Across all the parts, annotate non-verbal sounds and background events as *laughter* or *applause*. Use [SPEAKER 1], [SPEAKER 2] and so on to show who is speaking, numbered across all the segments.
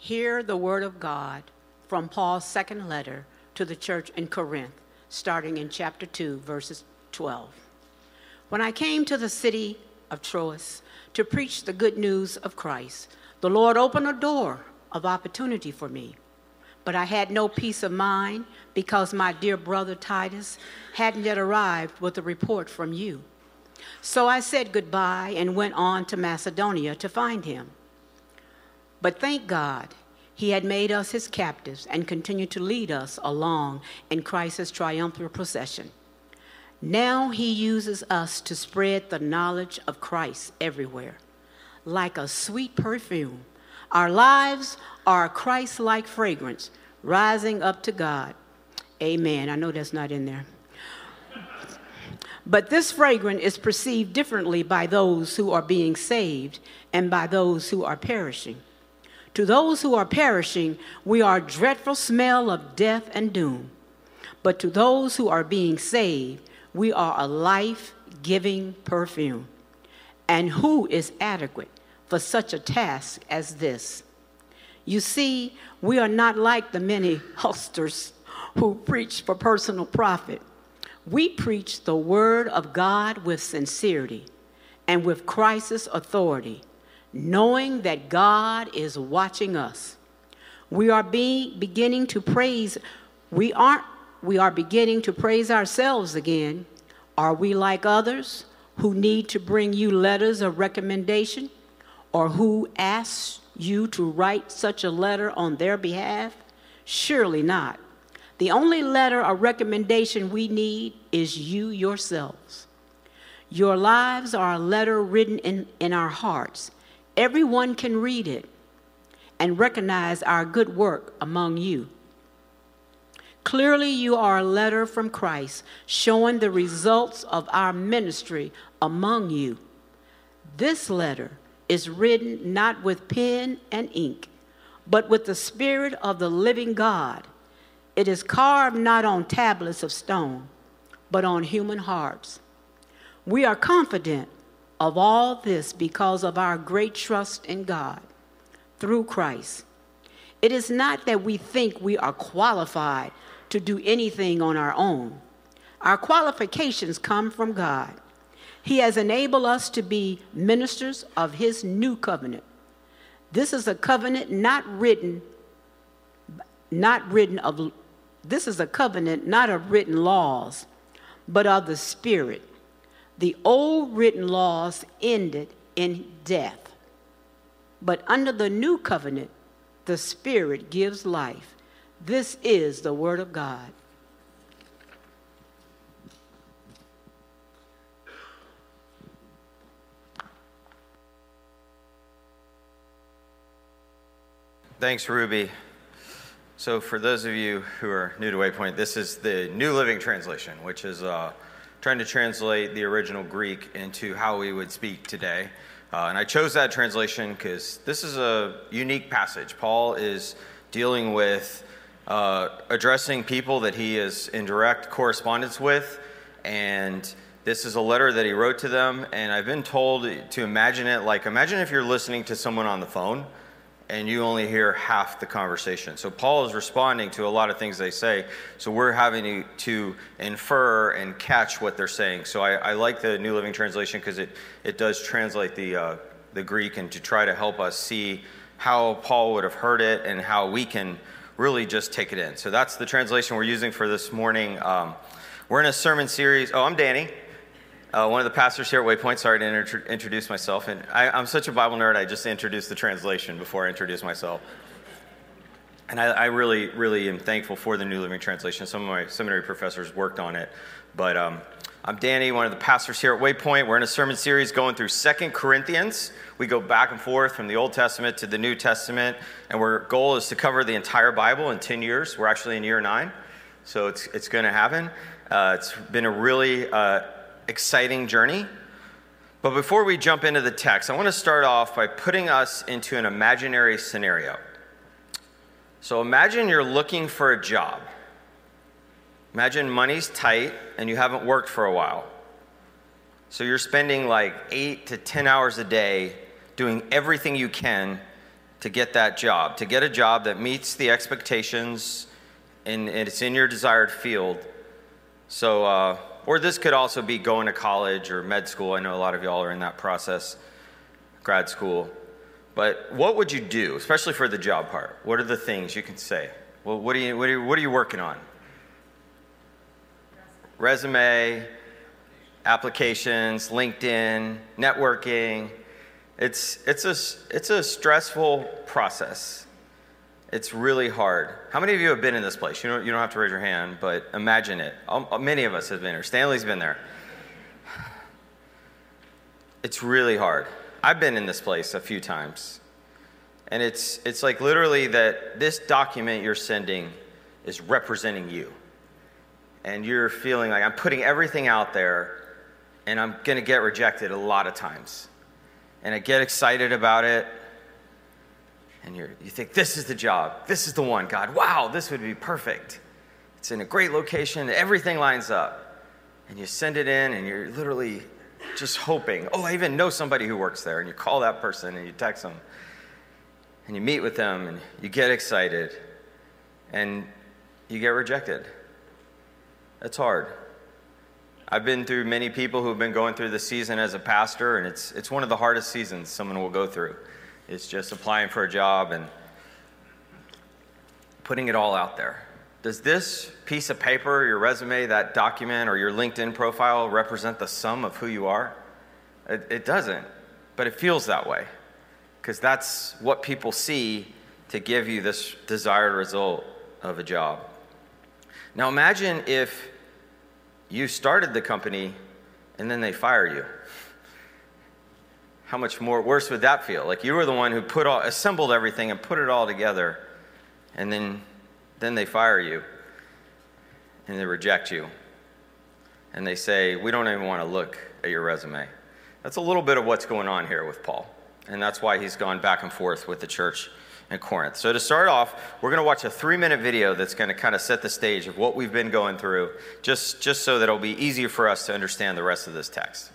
[SPEAKER 1] Hear the word of God from Paul's second letter to the church in Corinth, starting in chapter 2, verses 12. When I came to the city of Troas to preach the good news of Christ, the Lord opened a door of opportunity for me. But I had no peace of mind because my dear brother Titus hadn't yet arrived with a report from you. So I said goodbye and went on to Macedonia to find him. But thank God, he had made us his captives and continued to lead us along in Christ's triumphal procession. Now he uses us to spread the knowledge of Christ everywhere. Like a sweet perfume, our lives are a Christ like fragrance rising up to God. Amen. I know that's not in there. But this fragrance is perceived differently by those who are being saved and by those who are perishing. To those who are perishing, we are a dreadful smell of death and doom. But to those who are being saved, we are a life giving perfume. And who is adequate for such a task as this? You see, we are not like the many *laughs* hucksters who preach for personal profit. We preach the word of God with sincerity and with Christ's authority, knowing that God is watching us. We are being, beginning to praise, we aren't, we are beginning to praise ourselves again. Are we like others who need to bring you letters of recommendation or who ask you to write such a letter on their behalf? Surely not. The only letter or recommendation we need is you yourselves. Your lives are a letter written in, in our hearts. Everyone can read it and recognize our good work among you. Clearly, you are a letter from Christ showing the results of our ministry among you. This letter is written not with pen and ink, but with the Spirit of the living God it is carved not on tablets of stone, but on human hearts. We are confident of all this because of our great trust in God through Christ. It is not that we think we are qualified to do anything on our own. Our qualifications come from God. He has enabled us to be ministers of His new covenant. This is a covenant not written, not written of this is a covenant not of written laws, but of the Spirit. The old written laws ended in death. But under the new covenant, the Spirit gives life. This is the Word of God.
[SPEAKER 2] Thanks, Ruby. So, for those of you who are new to Waypoint, this is the New Living Translation, which is uh, trying to translate the original Greek into how we would speak today. Uh, and I chose that translation because this is a unique passage. Paul is dealing with uh, addressing people that he is in direct correspondence with, and this is a letter that he wrote to them. And I've been told to imagine it like imagine if you're listening to someone on the phone and you only hear half the conversation. So Paul is responding to a lot of things they say. So we're having to, infer and catch what they're saying. So I, I like the New Living Translation because it, it does translate the, uh, the Greek and to try to help us see how Paul would have heard it and how we can really just take it in. So that's the translation we're using for this morning. Um, we're in a sermon series. Oh, I'm Danny. Uh, one of the pastors here at Waypoint, sorry to inter- introduce myself. And I, am such a Bible nerd, I just introduced the translation before I introduce myself. And I, I, really, really am thankful for the New Living Translation. Some of my seminary professors worked on it. But um, I'm Danny, one of the pastors here at Waypoint. We're in a sermon series going through Second Corinthians. We go back and forth from the Old Testament to the New Testament. And our goal is to cover the entire Bible in 10 years. We're actually in year nine, so it's, it's going to happen. Uh, it's been a really uh, exciting journey. But before we jump into the text, I want to start off by putting us into an imaginary scenario. So imagine you're looking for a job. Imagine money's tight and you haven't worked for a while. So you're spending like eight to 10 hours a day doing everything you can to get that job, to get a job that meets the expectations and, it's in your desired field. So, uh, or this could also be going to college or med school. I know a lot of y'all are in that process, grad school. But what would you do, especially for the job part? What are the things you can say? Well, what are you, what are you, what are you working on? Resume, applications, LinkedIn, networking. It's, it's, a, it's a stressful process. It's really hard. How many of you have been in this place? You don't, you don't have to raise your hand, but imagine it. Um, many of us have been there. Stanley's been there. It's really hard. I've been in this place a few times. And it's, it's like literally that this document you're sending is representing you. And you're feeling like I'm putting everything out there and I'm going to get rejected a lot of times. And I get excited about it. And you you think, this is the job. This is the one, God. Wow, this would be perfect. It's in a great location. Everything lines up. And you send it in, and you're literally just hoping, oh, I even know somebody who works there. And you call that person and you text them. And you meet with them and you get excited. And you get rejected. It's hard. I've been through many people who've been going through the season as a pastor, and it's, it's one of the hardest seasons someone will go through. It's just applying for a job and putting it all out there. Does this piece of paper, your resume, that document, or your LinkedIn profile represent the sum of who you are? It, it doesn't, but it feels that way because that's what people see to give you this desired result of a job. Now imagine if you started the company and then they fire you. How much more worse would that feel? Like you were the one who put all, assembled everything and put it all together, and then, then they fire you and they reject you. And they say, We don't even want to look at your resume. That's a little bit of what's going on here with Paul. And that's why he's gone back and forth with the church in Corinth. So, to start off, we're going to watch a three minute video that's going to kind of set the stage of what we've been going through, just, just so that it'll be easier for us to understand the rest of this text.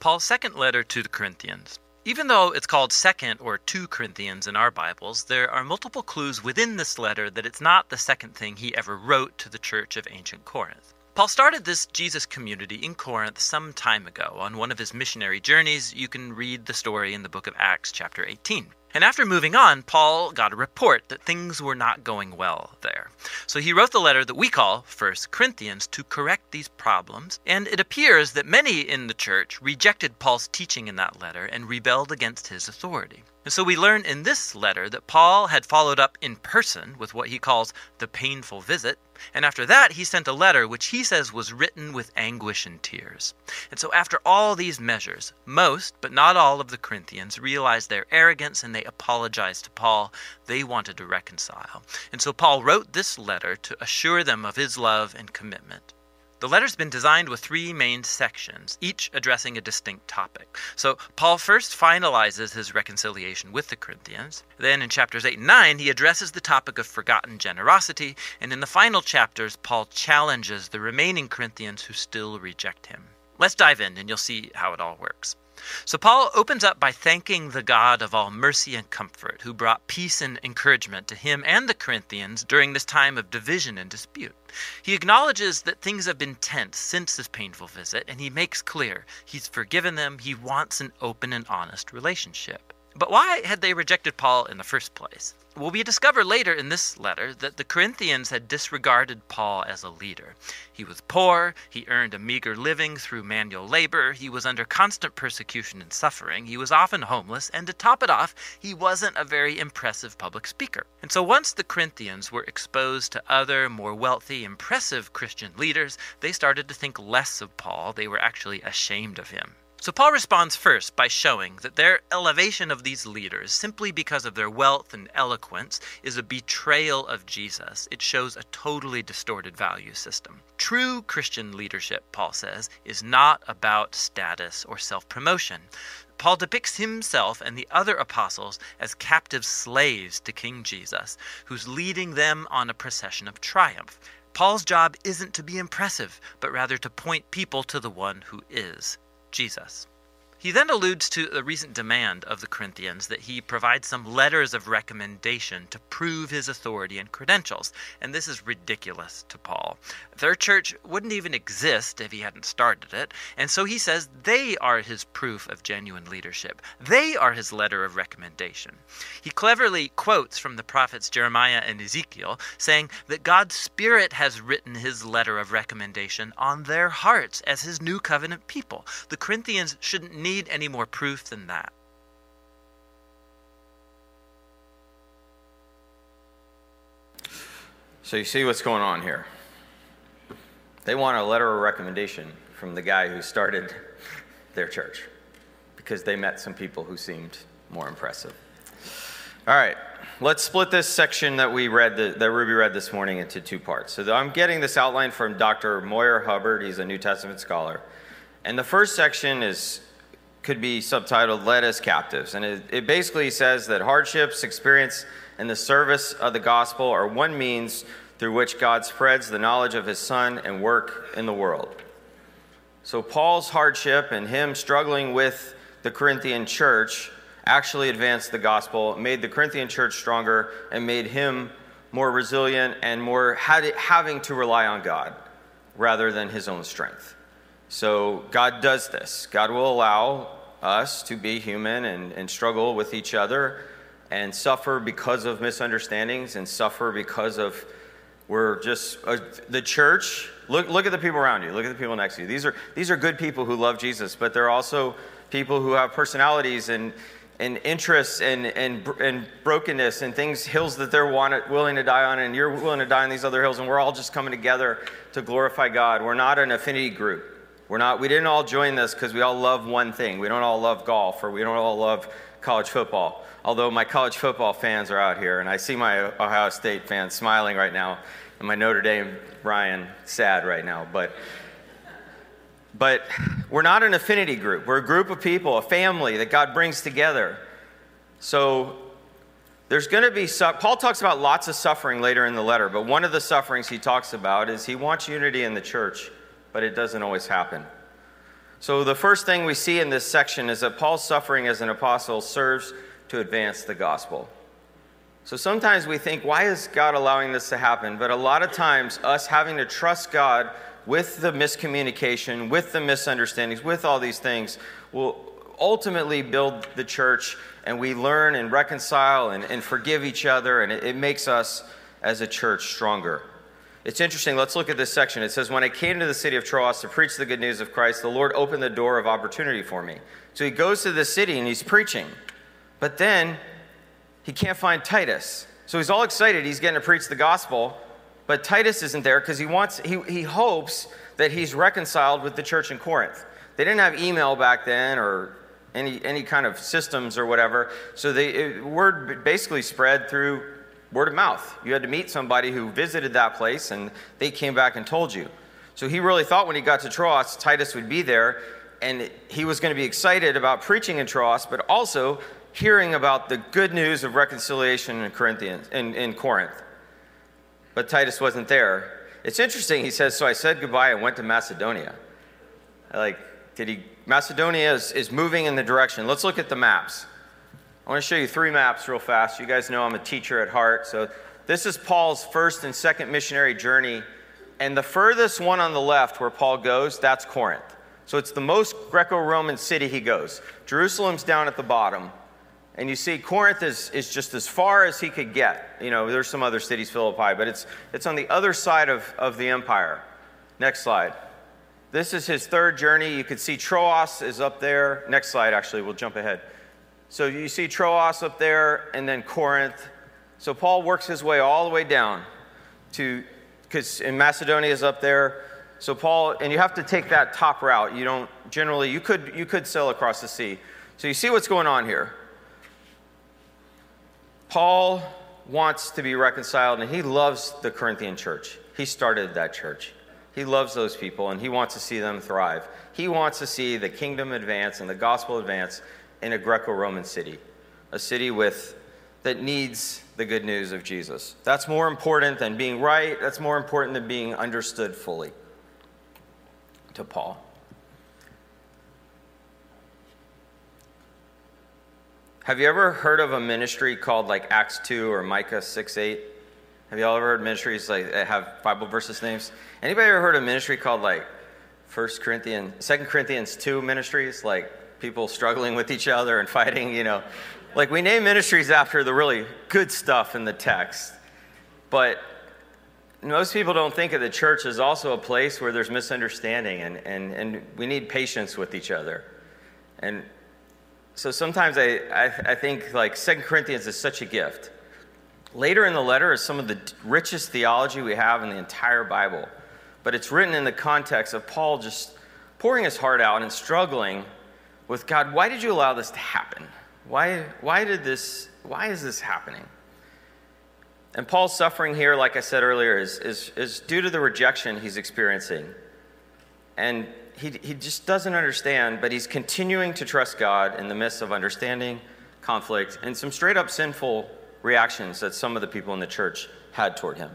[SPEAKER 3] Paul's second letter to the Corinthians. Even though it's called 2nd or 2 Corinthians in our Bibles, there are multiple clues within this letter that it's not the second thing he ever wrote to the church of ancient Corinth. Paul started this Jesus community in Corinth some time ago. On one of his missionary journeys, you can read the story in the book of Acts, chapter 18. And after moving on, Paul got a report that things were not going well there. So he wrote the letter that we call 1 Corinthians to correct these problems. And it appears that many in the church rejected Paul's teaching in that letter and rebelled against his authority. And so we learn in this letter that Paul had followed up in person with what he calls the painful visit. And after that, he sent a letter which he says was written with anguish and tears. And so, after all these measures, most, but not all, of the Corinthians realized their arrogance and they apologized to Paul. They wanted to reconcile. And so, Paul wrote this letter to assure them of his love and commitment. The letter's been designed with three main sections, each addressing a distinct topic. So, Paul first finalizes his reconciliation with the Corinthians. Then, in chapters 8 and 9, he addresses the topic of forgotten generosity. And in the final chapters, Paul challenges the remaining Corinthians who still reject him. Let's dive in, and you'll see how it all works. So, Paul opens up by thanking the God of all mercy and comfort, who brought peace and encouragement to him and the Corinthians during this time of division and dispute. He acknowledges that things have been tense since this painful visit, and he makes clear he's forgiven them, he wants an open and honest relationship. But why had they rejected Paul in the first place? Well, we discover later in this letter that the Corinthians had disregarded Paul as a leader. He was poor, he earned a meager living through manual labor, he was under constant persecution and suffering, he was often homeless, and to top it off, he wasn't a very impressive public speaker. And so once the Corinthians were exposed to other, more wealthy, impressive Christian leaders, they started to think less of Paul. They were actually ashamed of him. So Paul responds first by showing that their elevation of these leaders, simply because of their wealth and eloquence, is a betrayal of Jesus. It shows a totally distorted value system. True Christian leadership, Paul says, is not about status or self promotion. Paul depicts himself and the other apostles as captive slaves to King Jesus, who's leading them on a procession of triumph. Paul's job isn't to be impressive, but rather to point people to the one who is Jesus. He then alludes to a recent demand of the Corinthians that he provide some letters of recommendation to prove his authority and credentials, and this is ridiculous to Paul. Their church wouldn't even exist if he hadn't started it, and so he says they are his proof of genuine leadership. They are his letter of recommendation. He cleverly quotes from the prophets Jeremiah and Ezekiel, saying that God's Spirit has written his letter of recommendation on their hearts as his new covenant people. The Corinthians shouldn't need need any more proof than that.
[SPEAKER 2] So you see what's going on here. They want a letter of recommendation from the guy who started their church because they met some people who seemed more impressive. All right, let's split this section that we read, that Ruby read this morning, into two parts. So I'm getting this outline from Dr. Moyer Hubbard. He's a New Testament scholar. And the first section is could be subtitled Led as Captives. And it, it basically says that hardships experienced in the service of the gospel are one means through which God spreads the knowledge of his Son and work in the world. So, Paul's hardship and him struggling with the Corinthian church actually advanced the gospel, made the Corinthian church stronger, and made him more resilient and more having to rely on God rather than his own strength. So God does this. God will allow us to be human and, and struggle with each other and suffer because of misunderstandings and suffer because of we're just uh, the church look, look at the people around you. Look at the people next to you. These are these are good people who love jesus but they're also people who have personalities and and interests and, and, and brokenness and things hills that they're wanted, willing to die on and you're willing to die on these other hills and we're all just coming together to glorify god. We're not an affinity group we're not, we didn't all join this because we all love one thing. We don't all love golf or we don't all love college football. Although my college football fans are out here, and I see my Ohio State fans smiling right now, and my Notre Dame Ryan sad right now. But, but we're not an affinity group. We're a group of people, a family that God brings together. So there's going to be, Paul talks about lots of suffering later in the letter, but one of the sufferings he talks about is he wants unity in the church but it doesn't always happen. So, the first thing we see in this section is that Paul's suffering as an apostle serves to advance the gospel. So, sometimes we think, why is God allowing this to happen? But a lot of times, us having to trust God with the miscommunication, with the misunderstandings, with all these things, will ultimately build the church, and we learn and reconcile and, and forgive each other, and it, it makes us as a church stronger. It's interesting. Let's look at this section. It says, When I came to the city of Troas to preach the good news of Christ, the Lord opened the door of opportunity for me. So he goes to the city and he's preaching. But then he can't find Titus. So he's all excited. He's getting to preach the gospel. But Titus isn't there because he wants, he, he hopes that he's reconciled with the church in Corinth. They didn't have email back then or any, any kind of systems or whatever. So the word basically spread through word of mouth. You had to meet somebody who visited that place and they came back and told you. So he really thought when he got to Troas, Titus would be there and he was going to be excited about preaching in Troas, but also hearing about the good news of reconciliation in, Corinthians, in, in Corinth. But Titus wasn't there. It's interesting, he says, So I said goodbye and went to Macedonia. Like, did he? Macedonia is, is moving in the direction. Let's look at the maps. I want to show you three maps real fast. You guys know I'm a teacher at heart. So, this is Paul's first and second missionary journey. And the furthest one on the left where Paul goes, that's Corinth. So, it's the most Greco Roman city he goes. Jerusalem's down at the bottom. And you see, Corinth is, is just as far as he could get. You know, there's some other cities, Philippi, but it's, it's on the other side of, of the empire. Next slide. This is his third journey. You can see Troas is up there. Next slide, actually, we'll jump ahead. So you see Troas up there and then Corinth. So Paul works his way all the way down to, because in Macedonia is up there. So Paul, and you have to take that top route. You don't generally, you could, you could sail across the sea. So you see what's going on here. Paul wants to be reconciled and he loves the Corinthian church. He started that church. He loves those people and he wants to see them thrive. He wants to see the kingdom advance and the gospel advance in a Greco Roman city, a city with that needs the good news of Jesus. That's more important than being right, that's more important than being understood fully. To Paul. Have you ever heard of a ministry called like Acts 2 or Micah 6 8? Have you all ever heard ministries like that have Bible verses names? Anybody ever heard of a ministry called like First Corinthians, Second Corinthians 2 ministries? Like people struggling with each other and fighting, you know. Like we name ministries after the really good stuff in the text. But most people don't think of the church as also a place where there's misunderstanding and, and, and we need patience with each other. And so sometimes I, I, I think like Second Corinthians is such a gift. Later in the letter is some of the richest theology we have in the entire Bible. But it's written in the context of Paul just pouring his heart out and struggling with God, why did you allow this to happen? Why, why did this, why is this happening? And Paul's suffering here, like I said earlier, is, is, is due to the rejection he's experiencing. And he, he just doesn't understand, but he's continuing to trust God in the midst of understanding, conflict, and some straight up sinful reactions that some of the people in the church had toward him.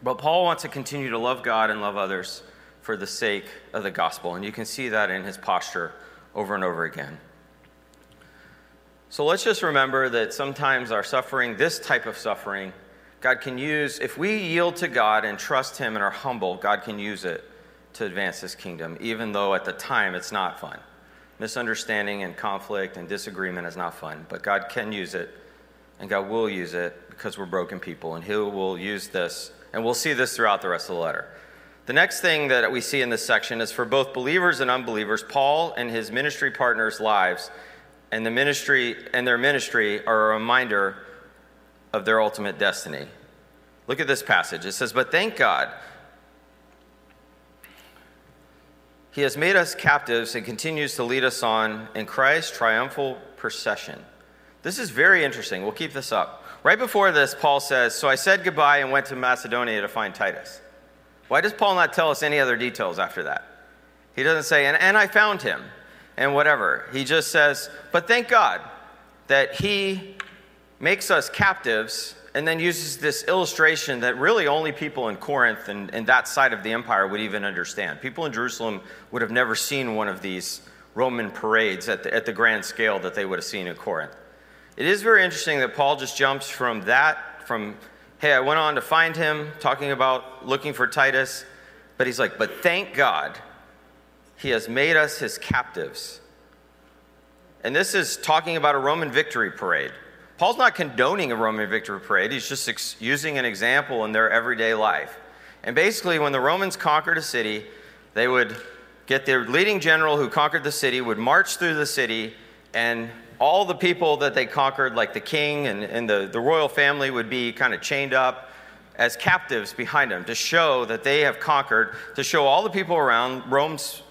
[SPEAKER 2] But Paul wants to continue to love God and love others for the sake of the gospel. And you can see that in his posture over and over again. So let's just remember that sometimes our suffering, this type of suffering, God can use, if we yield to God and trust Him and are humble, God can use it to advance His kingdom, even though at the time it's not fun. Misunderstanding and conflict and disagreement is not fun, but God can use it, and God will use it because we're broken people, and He will use this, and we'll see this throughout the rest of the letter. The next thing that we see in this section is for both believers and unbelievers, Paul and his ministry partners' lives and the ministry and their ministry are a reminder of their ultimate destiny. Look at this passage. It says, "But thank God He has made us captives and continues to lead us on in Christ's triumphal procession." This is very interesting. We'll keep this up. Right before this, Paul says, So I said goodbye and went to Macedonia to find Titus. Why does Paul not tell us any other details after that? He doesn't say, and, and I found him, and whatever. He just says, but thank God that he makes us captives and then uses this illustration that really only people in Corinth and, and that side of the empire would even understand. People in Jerusalem would have never seen one of these Roman parades at the, at the grand scale that they would have seen in Corinth. It is very interesting that Paul just jumps from that, from hey, I went on to find him, talking about looking for Titus. But he's like, but thank God he has made us his captives. And this is talking about a Roman victory parade. Paul's not condoning a Roman victory parade, he's just ex- using an example in their everyday life. And basically, when the Romans conquered a city, they would get their leading general who conquered the city, would march through the city, and all the people that they conquered, like the king and, and the, the royal family, would be kind of chained up as captives behind them to show that they have conquered, to show all the people around Rome's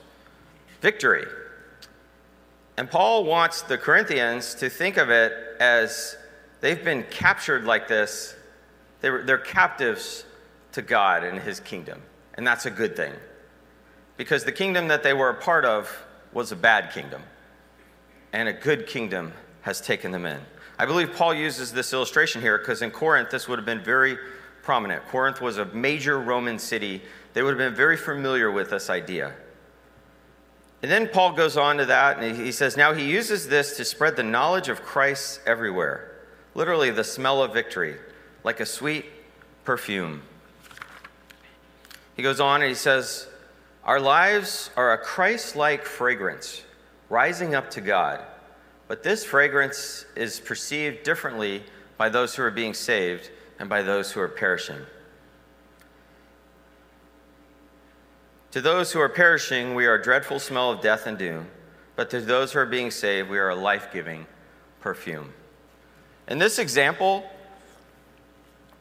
[SPEAKER 2] victory. And Paul wants the Corinthians to think of it as they've been captured like this. They're, they're captives to God and his kingdom. And that's a good thing. Because the kingdom that they were a part of was a bad kingdom and a good kingdom has taken them in. I believe Paul uses this illustration here because in Corinth, this would have been very prominent. Corinth was a major Roman city. They would have been very familiar with this idea. And then Paul goes on to that and he says, Now he uses this to spread the knowledge of Christ everywhere. Literally, the smell of victory, like a sweet perfume. He goes on and he says, Our lives are a Christ like fragrance rising up to God. But this fragrance is perceived differently by those who are being saved and by those who are perishing. To those who are perishing, we are a dreadful smell of death and doom. But to those who are being saved, we are a life giving perfume. In this example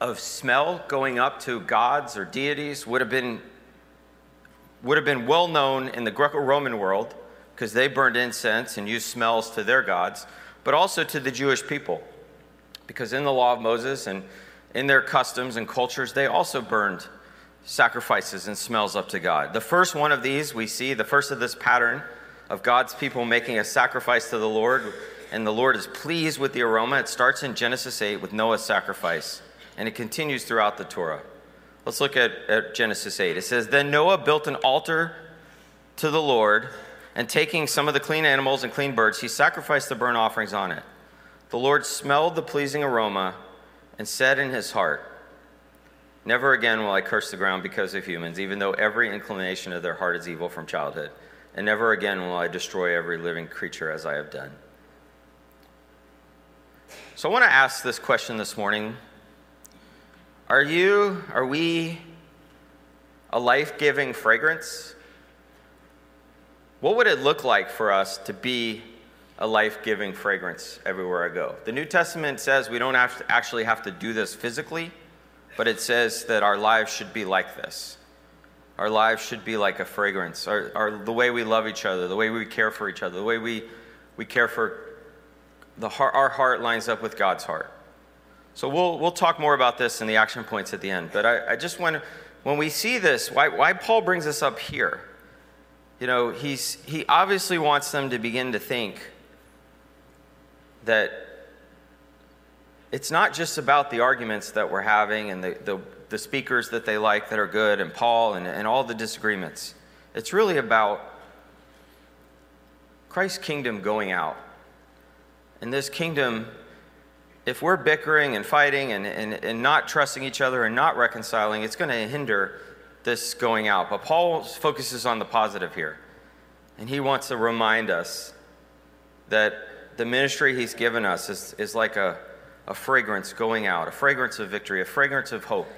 [SPEAKER 2] of smell going up to gods or deities would have been, would have been well known in the Greco Roman world because they burned incense and used smells to their gods, but also to the Jewish people. Because in the law of Moses and in their customs and cultures, they also burned sacrifices and smells up to God. The first one of these we see, the first of this pattern of God's people making a sacrifice to the Lord, and the Lord is pleased with the aroma. It starts in Genesis 8 with Noah's sacrifice, and it continues throughout the Torah. Let's look at, at Genesis 8. It says, Then Noah built an altar to the Lord, and taking some of the clean animals and clean birds, he sacrificed the burnt offerings on it. The Lord smelled the pleasing aroma and said in his heart, Never again will I curse the ground because of humans, even though every inclination of their heart is evil from childhood. And never again will I destroy every living creature as I have done. So I want to ask this question this morning Are you, are we a life giving fragrance? What would it look like for us to be a life giving fragrance everywhere I go? The New Testament says we don't have actually have to do this physically but it says that our lives should be like this. Our lives should be like a fragrance. Our, our, the way we love each other, the way we care for each other, the way we, we care for the heart, our heart lines up with God's heart. So we'll, we'll talk more about this in the action points at the end. But I, I just want when we see this, why, why Paul brings us up here, you know, he's, he obviously wants them to begin to think that it's not just about the arguments that we're having and the, the, the, speakers that they like that are good and Paul and, and all the disagreements. It's really about Christ's kingdom going out. And this kingdom, if we're bickering and fighting and, and, and not trusting each other and not reconciling, it's going to hinder this going out. But Paul focuses on the positive here. And he wants to remind us that the ministry he's given us is, is like a a fragrance going out, a fragrance of victory, a fragrance of hope.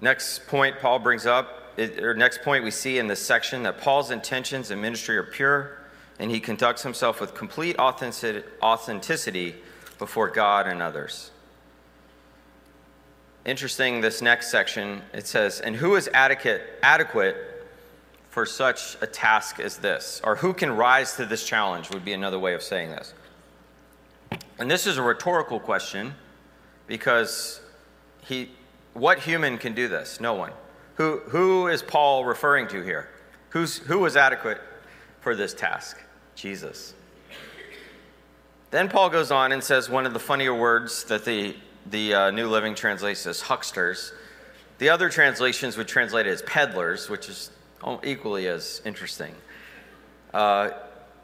[SPEAKER 2] Next point Paul brings up, or next point we see in this section that Paul's intentions in ministry are pure and he conducts himself with complete authenticity before God and others. Interesting, this next section, it says, And who is adequate, adequate for such a task as this? Or who can rise to this challenge, would be another way of saying this. And this is a rhetorical question because he, what human can do this? No one. Who, who is Paul referring to here? Who's, who was adequate for this task? Jesus. Then Paul goes on and says one of the funnier words that the, the uh, New Living translates as hucksters. The other translations would translate it as peddlers, which is equally as interesting. Uh,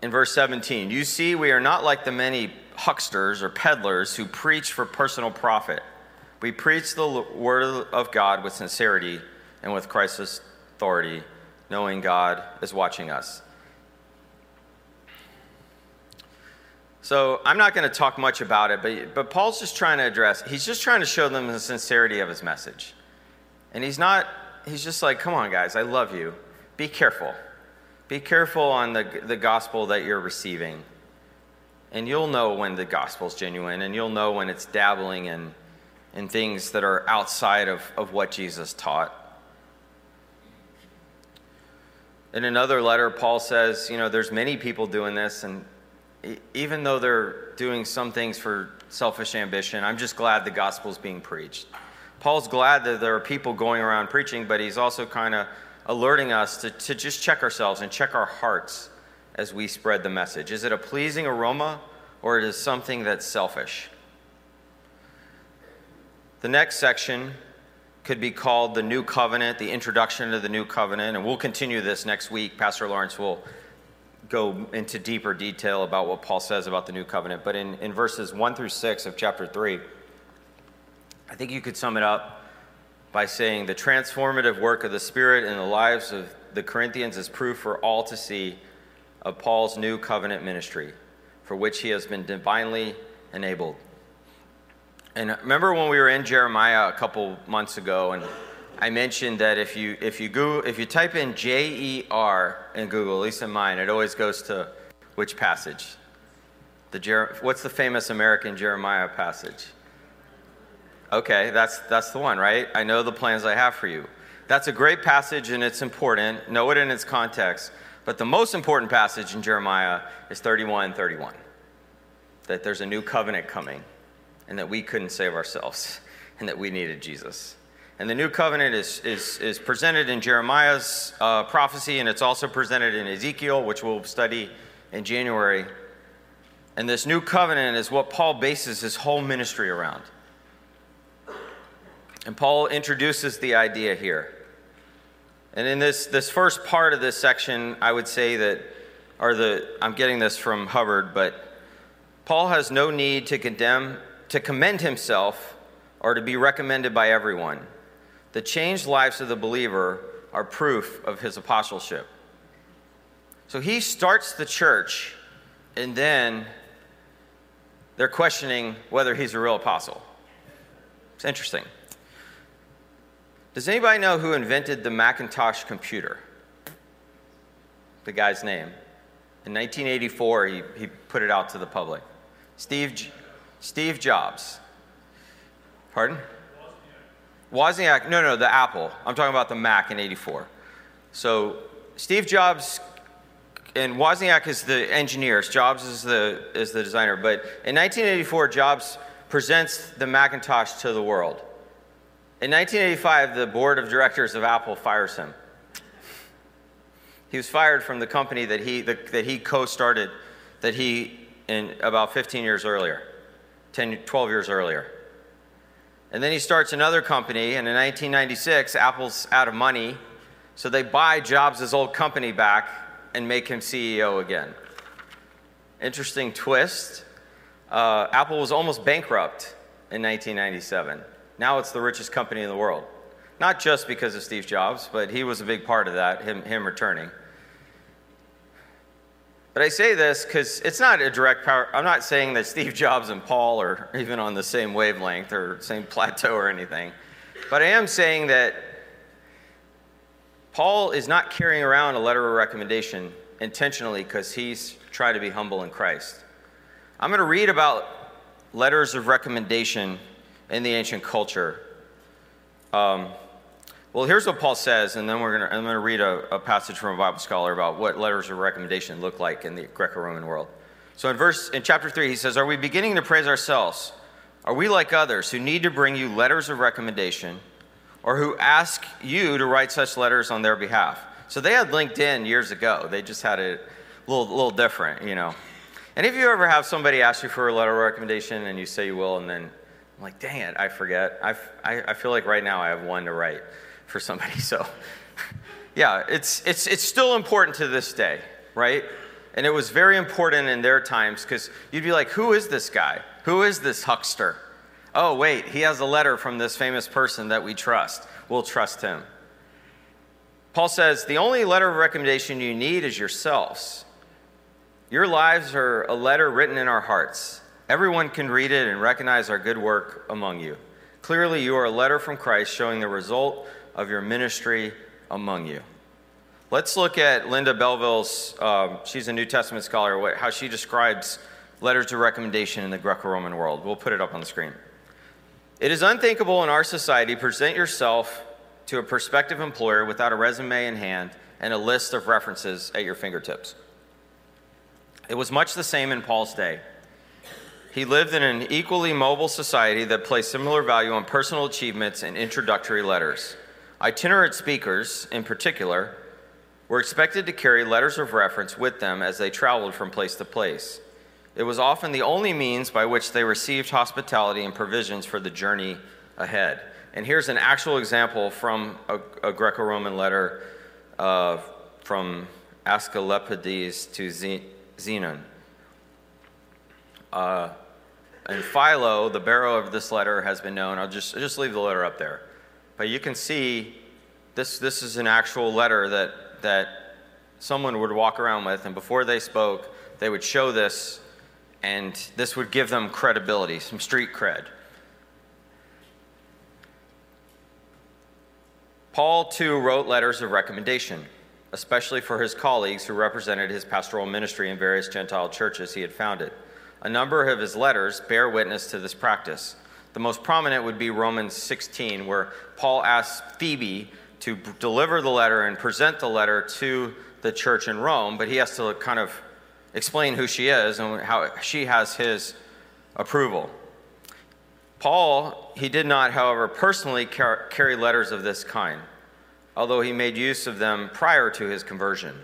[SPEAKER 2] in verse 17, you see, we are not like the many hucksters or peddlers who preach for personal profit. We preach the word of God with sincerity and with Christ's authority, knowing God is watching us. So I'm not going to talk much about it, but, but Paul's just trying to address, he's just trying to show them the sincerity of his message. And he's not, he's just like, come on, guys, I love you. Be careful. Be careful on the, the gospel that you're receiving. And you'll know when the gospel's genuine, and you'll know when it's dabbling in, in things that are outside of, of what Jesus taught. In another letter, Paul says, you know, there's many people doing this, and even though they're doing some things for selfish ambition, I'm just glad the gospel's being preached. Paul's glad that there are people going around preaching, but he's also kind of alerting us to, to just check ourselves and check our hearts as we spread the message? Is it a pleasing aroma or is it something that's selfish? The next section could be called the New Covenant, the introduction to the New Covenant, and we'll continue this next week. Pastor Lawrence will go into deeper detail about what Paul says about the New Covenant. But in, in verses 1 through 6 of chapter 3, I think you could sum it up by saying the transformative work of the Spirit in the lives of the Corinthians is proof for all to see of Paul's new covenant ministry, for which he has been divinely enabled. And remember when we were in Jeremiah a couple months ago, and I mentioned that if you if you Google if you type in J E R in Google, at least in mine, it always goes to which passage? The Jer- what's the famous American Jeremiah passage? Okay, that's that's the one, right? I know the plans I have for you. That's a great passage and it's important. Know it in its context. But the most important passage in Jeremiah is 31 31 that there's a new covenant coming and that we couldn't save ourselves *laughs* and that we needed Jesus. And the new covenant is, is, is presented in Jeremiah's uh, prophecy and it's also presented in Ezekiel, which we'll study in January. And this new covenant is what Paul bases his whole ministry around. And Paul introduces the idea here. And in this, this first part of this section, I would say that, or the, I'm getting this from Hubbard, but Paul has no need to condemn, to commend himself or to be recommended by everyone. The changed lives of the believer are proof of his apostleship. So he starts the church, and then they're questioning whether he's a real apostle. It's interesting. Does anybody know who invented the Macintosh computer? The guy's name. In 1984, he, he put it out to the public. Steve, Steve Jobs. Pardon? Wozniak. No, no, the Apple. I'm talking about the Mac in 84. So Steve Jobs and Wozniak is the engineer, Jobs is the, is the designer. But in 1984, Jobs presents the Macintosh to the world. In 1985, the board of directors of Apple fires him. He was fired from the company that he, the, that he co started, that he, in about 15 years earlier, 10, 12 years earlier. And then he starts another company, and in 1996, Apple's out of money, so they buy Jobs' old company back and make him CEO again. Interesting twist. Uh, Apple was almost bankrupt in 1997. Now it's the richest company in the world. Not just because of Steve Jobs, but he was a big part of that, him, him returning. But I say this because it's not a direct power. I'm not saying that Steve Jobs and Paul are even on the same wavelength or same plateau or anything. But I am saying that Paul is not carrying around a letter of recommendation intentionally because he's trying to be humble in Christ. I'm going to read about letters of recommendation in the ancient culture. Um, well, here's what Paul says, and then we're gonna, I'm going to read a, a, passage from a Bible scholar about what letters of recommendation look like in the Greco-Roman world. So in verse in chapter three, he says, "Are we beginning to praise ourselves? Are we like others who need to bring you letters of recommendation, or who ask you to write such letters on their behalf?" So they had LinkedIn years ago. They just had it a little, little different, you know. And if you ever have somebody ask you for a letter of recommendation and you say you will, and then I'm like, dang it, I forget. I, I feel like right now I have one to write for somebody. *laughs* So, yeah, it's, it's, it's still important to this day, right? And it was very important in their times because you'd be like, who is this guy? Who is this huckster? Oh, wait, he has a letter from this famous person that we trust. We'll trust him. Paul says, the only letter of recommendation you need is yourselves. Your lives are a letter written in our hearts. Everyone can read it and recognize our good work among you. Clearly, you are a letter from Christ showing the result of your ministry among you. Let's look at Linda Belleville's, um, she's a New Testament scholar, what, how she describes letters of recommendation in the Greco Roman world. We'll put it up on the screen. It is unthinkable in our society present yourself to a prospective employer without a resume in hand and a list of references at your fingertips. It was much the same in Paul's day. He lived in an equally mobile society that placed similar value on personal achievements and introductory letters. Itinerant speakers, in particular, were expected to carry letters of reference with them as they traveled from place to place. It was often the only means by which they received hospitality and provisions for the journey ahead. And here's an actual example from a, a Greco Roman letter uh, from Asclepiades to Zenon. Uh, and Philo, the bearer of this letter, has been known. I'll just, I'll just leave the letter up there. But you can see this, this is an actual letter that, that someone would walk around with, and before they spoke, they would show this, and this would give them credibility, some street cred. Paul, too, wrote letters of recommendation, especially for his colleagues who represented his pastoral ministry in various Gentile churches he had founded. A number of his letters bear witness to this practice. The most prominent would be Romans 16, where Paul asks Phoebe to deliver the letter and present the letter to the church in Rome, but he has to kind of explain who she is and how she has his approval. Paul, he did not, however, personally carry letters of this kind, although he made use of them prior to his conversion.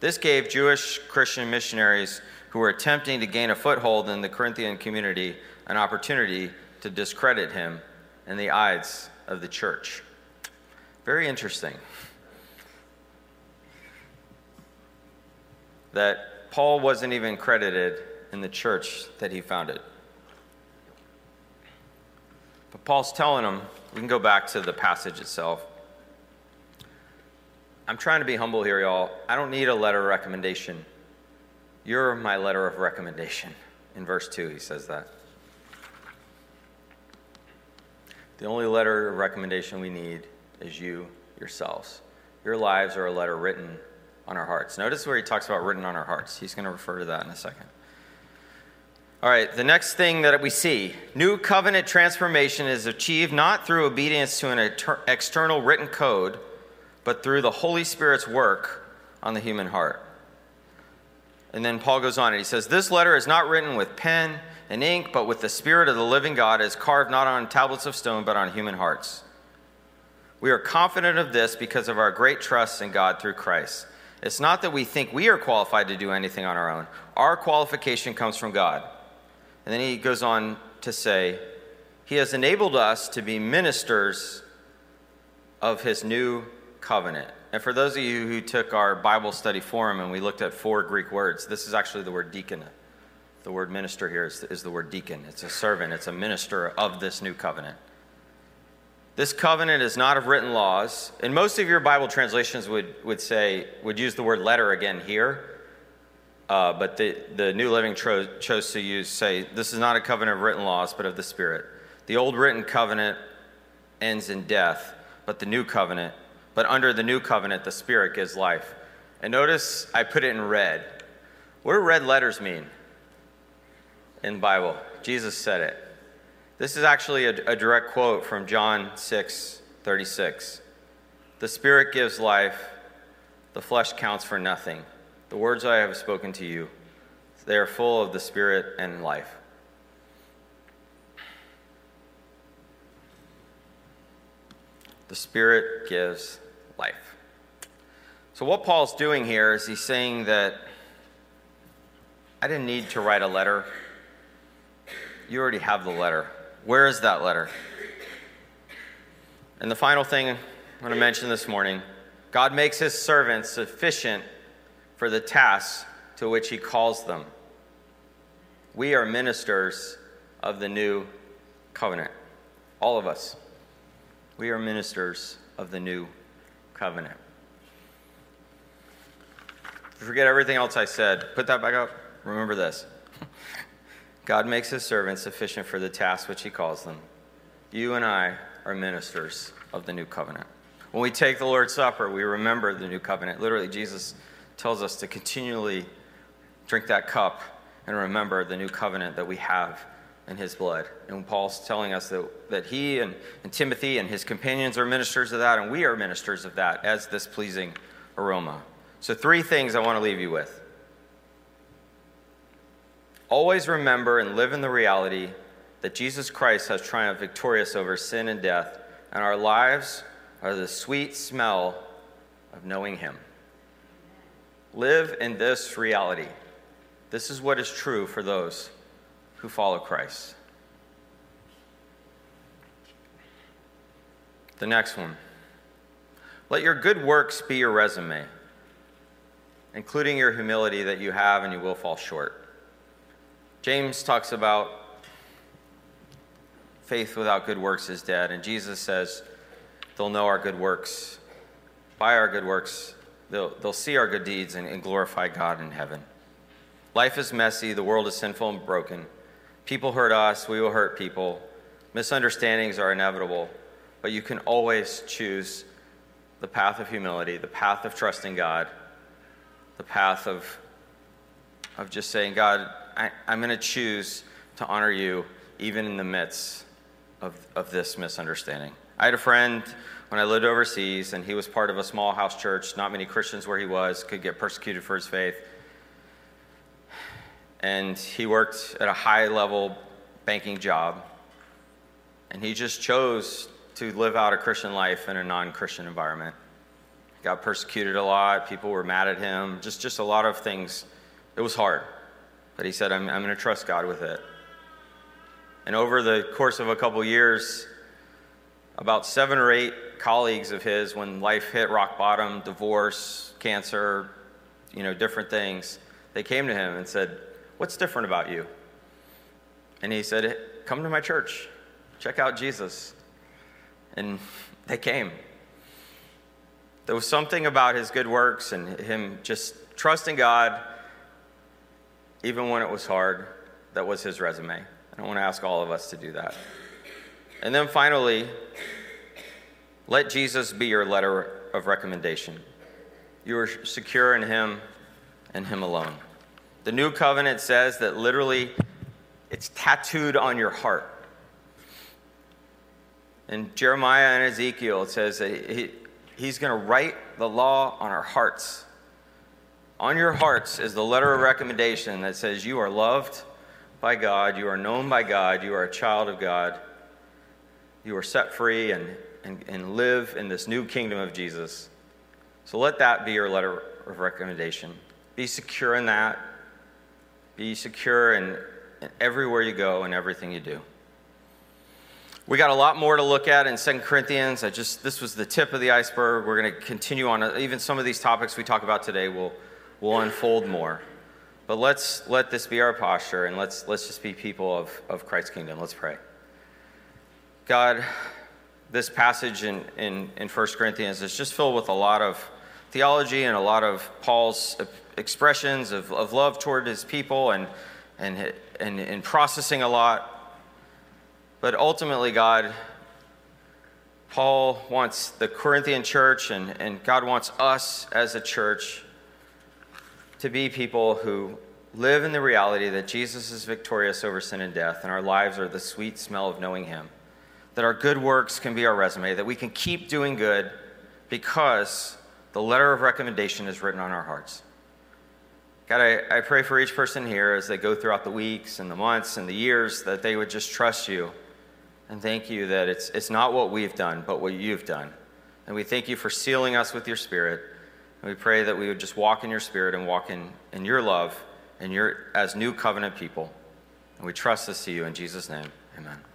[SPEAKER 2] This gave Jewish Christian missionaries who were attempting to gain a foothold in the Corinthian community an opportunity to discredit him in the eyes of the church. Very interesting. That Paul wasn't even credited in the church that he founded. But Paul's telling them, we can go back to the passage itself. I'm trying to be humble here, y'all. I don't need a letter of recommendation. You're my letter of recommendation. In verse 2, he says that. The only letter of recommendation we need is you yourselves. Your lives are a letter written on our hearts. Notice where he talks about written on our hearts. He's going to refer to that in a second. All right, the next thing that we see new covenant transformation is achieved not through obedience to an external written code, but through the Holy Spirit's work on the human heart. And then Paul goes on and he says, This letter is not written with pen and ink, but with the Spirit of the living God, is carved not on tablets of stone, but on human hearts. We are confident of this because of our great trust in God through Christ. It's not that we think we are qualified to do anything on our own, our qualification comes from God. And then he goes on to say, He has enabled us to be ministers of His new covenant. And for those of you who took our Bible study forum and we looked at four Greek words, this is actually the word deacon. The word minister here is, is the word deacon. It's a servant, it's a minister of this new covenant. This covenant is not of written laws. And most of your Bible translations would, would say, would use the word letter again here. Uh, but the, the New Living tro- chose to use, say, this is not a covenant of written laws, but of the Spirit. The old written covenant ends in death, but the new covenant, but under the new covenant, the Spirit gives life. And notice I put it in red. What do red letters mean in the Bible? Jesus said it. This is actually a, a direct quote from John 6 36. The Spirit gives life, the flesh counts for nothing. The words I have spoken to you, they are full of the Spirit and life. The Spirit gives life. So, what Paul's doing here is he's saying that I didn't need to write a letter. You already have the letter. Where is that letter? And the final thing I'm going to mention this morning God makes his servants sufficient for the tasks to which he calls them. We are ministers of the new covenant. All of us. We are ministers of the new covenant. Forget everything else I said. Put that back up. Remember this. God makes his servants sufficient for the task which he calls them. You and I are ministers of the new covenant. When we take the Lord's Supper, we remember the new covenant. Literally, Jesus tells us to continually drink that cup and remember the new covenant that we have in his blood. And Paul's telling us that, that he and, and Timothy and his companions are ministers of that, and we are ministers of that as this pleasing aroma. So, three things I want to leave you with. Always remember and live in the reality that Jesus Christ has triumphed victorious over sin and death, and our lives are the sweet smell of knowing him. Live in this reality. This is what is true for those who follow Christ. The next one. Let your good works be your resume, including your humility that you have and you will fall short. James talks about faith without good works is dead, and Jesus says they'll know our good works. By our good works, They'll, they'll see our good deeds and, and glorify God in heaven. Life is messy, the world is sinful and broken. People hurt us, we will hurt people. Misunderstandings are inevitable, but you can always choose the path of humility, the path of trusting God, the path of, of just saying, God, I, I'm going to choose to honor you even in the midst of, of this misunderstanding. I had a friend when I lived overseas, and he was part of a small house church. Not many Christians where he was could get persecuted for his faith. And he worked at a high level banking job. And he just chose to live out a Christian life in a non Christian environment. got persecuted a lot. People were mad at him. Just, just a lot of things. It was hard. But he said, I'm, I'm going to trust God with it. And over the course of a couple years, about seven or eight colleagues of his, when life hit rock bottom, divorce, cancer, you know, different things, they came to him and said, What's different about you? And he said, Come to my church, check out Jesus. And they came. There was something about his good works and him just trusting God, even when it was hard, that was his resume. I don't want to ask all of us to do that. And then finally, let Jesus be your letter of recommendation. You are secure in him and him alone. The new covenant says that literally it's tattooed on your heart. In Jeremiah and Ezekiel, it says that he, he's going to write the law on our hearts. On your hearts is the letter of recommendation that says you are loved by God, you are known by God, you are a child of God, you are set free and, and, and live in this new kingdom of Jesus. So let that be your letter of recommendation. Be secure in that. Be secure in, in everywhere you go and everything you do. We got a lot more to look at in Second Corinthians. I just this was the tip of the iceberg. We're going to continue on. Even some of these topics we talk about today will will unfold more. But let's let this be our posture and let's, let's just be people of, of Christ's kingdom. Let's pray. God, this passage in, in, in 1 Corinthians is just filled with a lot of theology and a lot of Paul's expressions of, of love toward his people and, and, and, and processing a lot. But ultimately, God, Paul wants the Corinthian church and, and God wants us as a church to be people who live in the reality that Jesus is victorious over sin and death, and our lives are the sweet smell of knowing Him. That our good works can be our resume, that we can keep doing good because the letter of recommendation is written on our hearts. God, I, I pray for each person here as they go throughout the weeks and the months and the years that they would just trust you and thank you that it's, it's not what we've done, but what you've done. And we thank you for sealing us with your spirit. And we pray that we would just walk in your spirit and walk in, in your love and your, as new covenant people. And we trust this to you in Jesus' name. Amen.